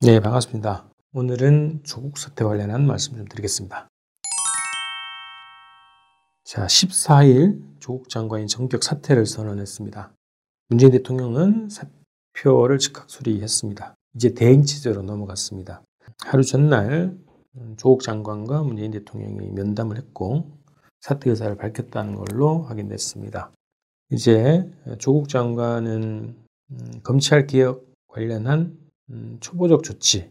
네, 반갑습니다. 오늘은 조국 사태 관련한 말씀 좀 드리겠습니다. 자, 14일 조국 장관이 전격 사퇴를 선언했습니다. 문재인 대통령은 사표를 즉각 수리했습니다. 이제 대행 체제로 넘어갔습니다. 하루 전날 조국 장관과 문재인 대통령이 면담을 했고 사퇴 의사를 밝혔다는 걸로 확인됐습니다. 이제 조국 장관은 음, 검찰 개혁 관련한 음, 초보적 조치,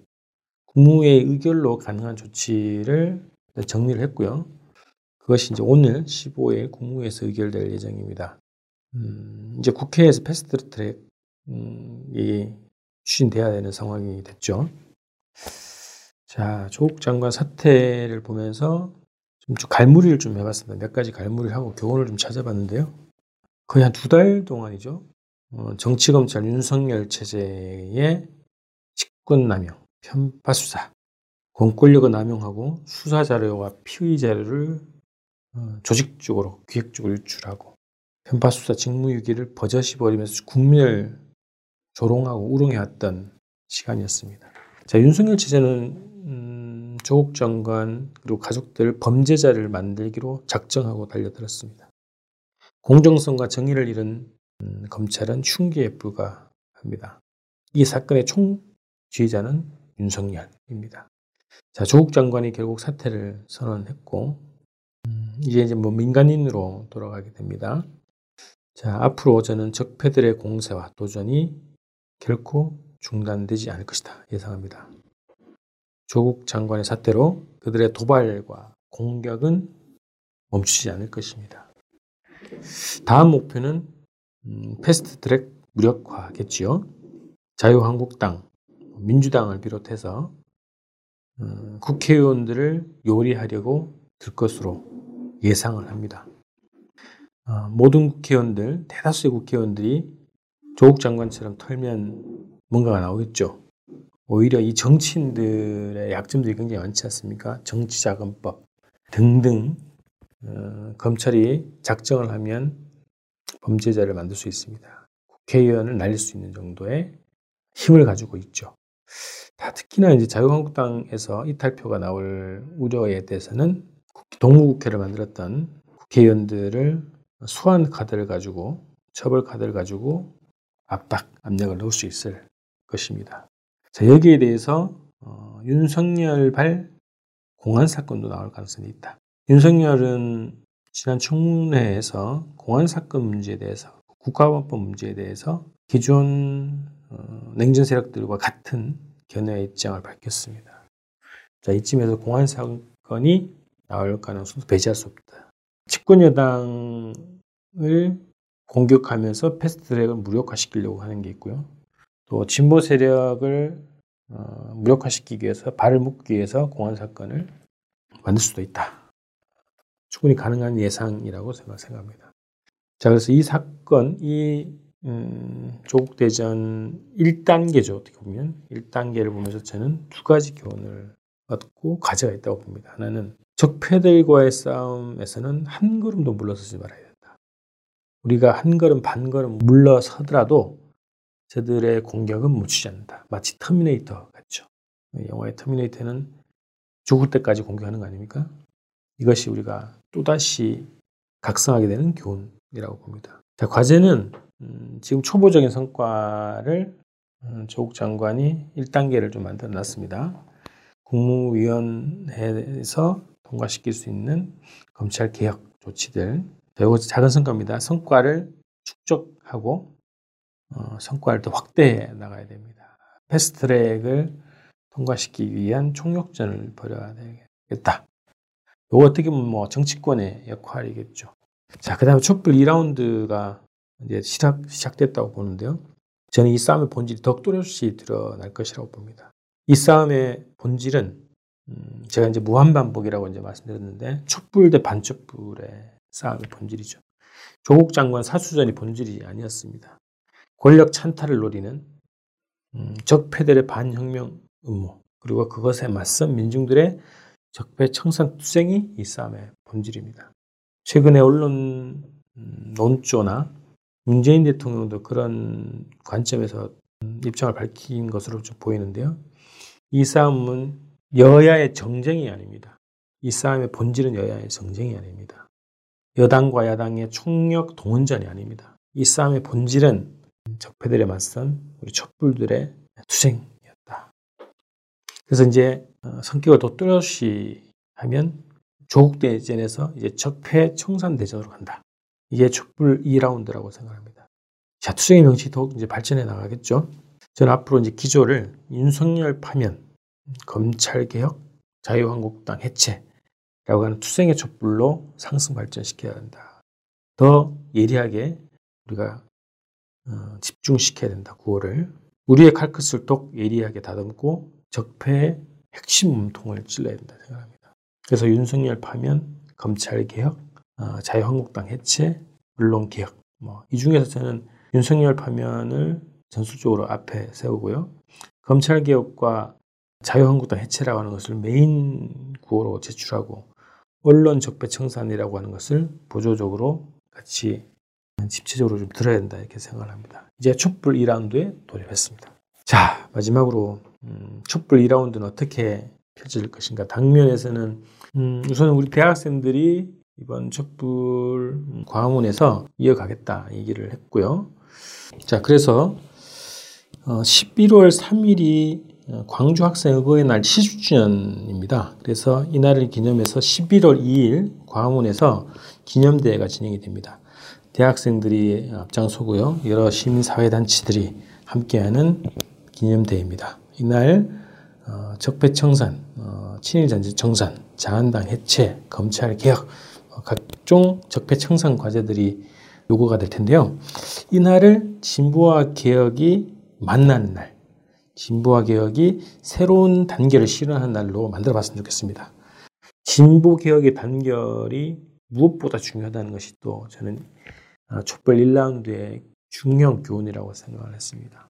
국무회의 의결로 가능한 조치를 정리를 했고요. 그것이 이제 오늘 15일 국무회에서 의결될 예정입니다. 음, 이제 국회에서 패스트 트랙이 음, 추진돼야 되는 상황이 됐죠. 자, 조국 장관 사태를 보면서 좀 갈무리를 좀 해봤습니다. 몇 가지 갈무리를 하고 교훈을 좀 찾아봤는데요. 거의 한 두 달 동안이죠. 어, 정치검찰 윤석열 체제의 직권 남용, 편파 수사, 공권력을 남용하고 수사 자료와 피의 자료를 어, 조직적으로 기획적으로 유출하고 편파 수사 직무유기를 버젓이 벌이면서 국민을 조롱하고 우롱해왔던 시간이었습니다. 자 윤석열 체제는 음, 조국 장관 그리고 가족들 범죄자를 만들기로 작정하고 달려들었습니다. 공정성과 정의를 잃은 음, 검찰은 흉기에 불과합니다. 이 사건의 총 지휘자는 윤석열입니다. 자, 조국 장관이 결국 사퇴를 선언했고, 음, 이제 이제 뭐 민간인으로 돌아가게 됩니다. 자, 앞으로 저는 적폐들의 공세와 도전이 결코 중단되지 않을 것이다. 예상합니다. 조국 장관의 사태로 그들의 도발과 공격은 멈추지 않을 것입니다. 다음 목표는 음, 패스트 트랙 무력화겠지요. 자유한국당, 민주당을 비롯해서 음, 국회의원들을 요리하려고 들 것으로 예상을 합니다. 어, 모든 국회의원들, 대다수의 국회의원들이 조국 장관처럼 털면 뭔가가 나오겠죠. 오히려 이 정치인들의 약점들이 굉장히 많지 않습니까? 정치자금법 등등 어, 검찰이 작정을 하면 범죄자를 만들 수 있습니다. 국회의원을 날릴 수 있는 정도의 힘을 가지고 있죠. 특히나 이제 자유한국당에서 이탈표가 나올 우려에 대해서는 동무국회를 만들었던 국회의원들을 소환 카드를 가지고 처벌 카드를 가지고 압박, 압력을 넣을 수 있을 것입니다. 자, 여기에 대해서 어, 윤석열 발 공안 사건도 나올 가능성이 있다. 윤석열은 지난 청문회에서 공안 사건 문제에 대해서 국가보안법 문제에 대해서 기존 어, 냉전 세력들과 같은 견해의 입장을 밝혔습니다. 자, 이쯤에서 공안 사건이 나올 가능성도 배제할 수 없다. 집권 여당을 공격하면서 패스트트랙을 무력화시키려고 하는 게 있고요. 또 진보 세력을 어, 무력화시키기 위해서 발을 묶기 위해서 공안 사건을 만들 수도 있다. 충분히 가능한 예상이라고 생각합니다. 자, 그래서 이 사건, 이 음, 조국 대전 1단계죠. 어떻게 보면 1단계를 보면서 저는 두 가지 교훈을 얻고 과제가 있다고 봅니다. 하나는 적폐들과의 싸움에서는 한 걸음도 물러서지 말아야 된다. 우리가 한 걸음 반 걸음 물러서더라도 저들의 공격은 묻히지 않는다. 마치 터미네이터 같죠. 영화의 터미네이터는 죽을 때까지 공격하는 거 아닙니까? 이것이 우리가 또다시 각성하게 되는 교훈이라고 봅니다. 자, 과제는 음, 지금 초보적인 성과를 음, 조국 장관이 1단계를 좀 만들어 놨습니다. 국무위원회에서 통과시킬 수 있는 검찰 개혁 조치들. 이거 작은 성과입니다. 성과를 축적하고 어, 성과를 더 확대해 나가야 됩니다. 패스트 트랙을 통과시키기 위한 총력전을 벌여야 되겠다. 이거 어떻게 보면 뭐 정치권의 역할이겠죠. 자, 그 다음에 촛불 2라운드가 이제 시작, 시작됐다고 보는데요. 저는 이 싸움의 본질이 더 뚜렷이 드러날 것이라고 봅니다. 이 싸움의 본질은 음, 제가 이제 무한반복이라고 이제 말씀드렸는데 촛불 대 반촛불의 싸움의 본질이죠. 조국 장관 사수전이 본질이 아니었습니다. 권력 찬탈을 노리는 음, 적폐들의 반혁명 음모 그리고 그것에 맞선 민중들의 적폐 청산 투쟁이 이 싸움의 본질입니다. 최근에 언론 음, 논조나 문재인 대통령도 그런 관점에서 입장을 밝힌 것으로 좀 보이는데요. 이 싸움은 여야의 정쟁이 아닙니다. 이 싸움의 본질은 여야의 정쟁이 아닙니다. 여당과 야당의 총력 동원전이 아닙니다. 이 싸움의 본질은 적폐들에 맞선 우리 촛불들의 투쟁이었다. 그래서 이제 어, 성격을 더 뚜렷이 하면 조국 대전에서 이제 적폐 청산 대전으로 간다. 이게 촛불 2라운드라고 생각합니다. 자, 투쟁의 명칭이 더욱 이제 발전해 나가겠죠. 저는 앞으로 이제 기조를 윤석열 파면, 검찰 개혁, 자유한국당 해체라고 하는 투쟁의 촛불로 상승 발전시켜야 한다. 더 예리하게 우리가 어, 집중시켜야 된다. 구호를 우리의 칼끝을 똑 예리하게 다듬고 적폐의 핵심 몸통을 찔러야 된다 생각합니다. 그래서 윤석열 파면, 검찰 개혁, 어, 자유한국당 해체, 물론 개혁. 뭐 이 중에서 저는 윤석열 파면을 전술적으로 앞에 세우고요. 검찰 개혁과 자유한국당 해체라고 하는 것을 메인 구호로 제출하고 언론 적폐 청산이라고 하는 것을 보조적으로 같이 집체적으로 좀 들어야 된다 이렇게 생각을 합니다. 이제 촛불 2라운드에 돌입했습니다. 자 마지막으로 음, 촛불 2라운드는 어떻게 펼쳐질 것인가 당면에서는 음, 우선 우리 대학생들이 이번 촛불 광화문에서 이어가겠다 얘기를 했고요. 자 그래서 어, 11월 3일이 광주 학생 의거의 날 70주년입니다. 그래서 이날을 기념해서 11월 2일 광화문에서 기념대회가 진행이 됩니다. 대학생들이 앞장서고요. 여러 시민사회단체들이 함께하는 기념대회입니다. 이날 어, 적폐청산, 어, 친일잔치 청산, 자한당 해체, 검찰 개혁, 어, 각종 적폐청산 과제들이 요구가 될 텐데요. 이날을 진보와 개혁이 만나는 날, 진보와 개혁이 새로운 단계를 실현하는 날로 만들어 봤으면 좋겠습니다. 진보 개혁의 단결이 무엇보다 중요하다는 것이 또 저는 아, 촛불 1라운드의 중요한 교훈이라고 생각을 했습니다.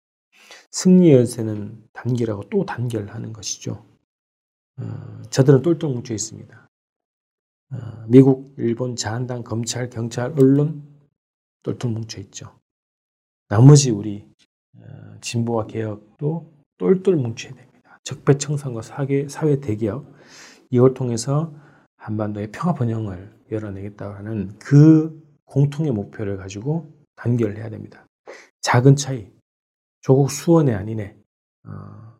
승리 열쇠는 단결하고 또 단결하는 것이죠. 어, 저들은 똘똘 뭉쳐 있습니다. 어, 미국, 일본, 자한당, 검찰, 경찰, 언론 똘똘 뭉쳐 있죠. 나머지 우리 어, 진보와 개혁도 똘똘 뭉쳐야 됩니다. 적폐청산과 사회, 사회 대개혁 이걸 통해서 한반도의 평화 번영을 열어내겠다는 그 공통의 목표를 가지고 단결을 해야 됩니다. 작은 차이, 조국 수원이 아니네, 어,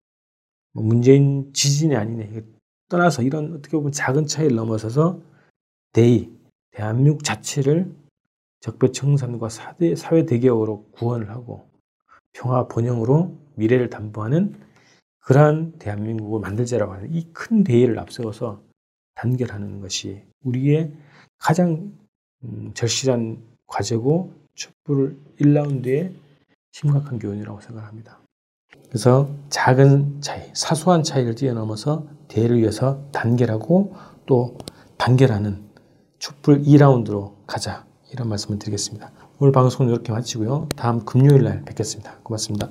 뭐 문재인 지진이 아니네. 떠나서 이런 어떻게 보면 작은 차이를 넘어서서 대의, 대한민국 자체를 적폐청산과 사회 대개혁으로 구원을 하고 평화 번영으로 미래를 담보하는 그러한 대한민국을 만들자라고 하는 이 큰 대의를 앞세워서 단결하는 것이 우리의 가장 음, 절실한 과제고 촛불 1라운드의 심각한 교훈이라고 생각합니다. 그래서 작은 차이, 사소한 차이를 뛰어넘어서 대를 위해서 단결하고 또 단결하는 촛불 2라운드로 가자 이런 말씀을 드리겠습니다. 오늘 방송은 이렇게 마치고요. 다음 금요일 날 뵙겠습니다. 고맙습니다.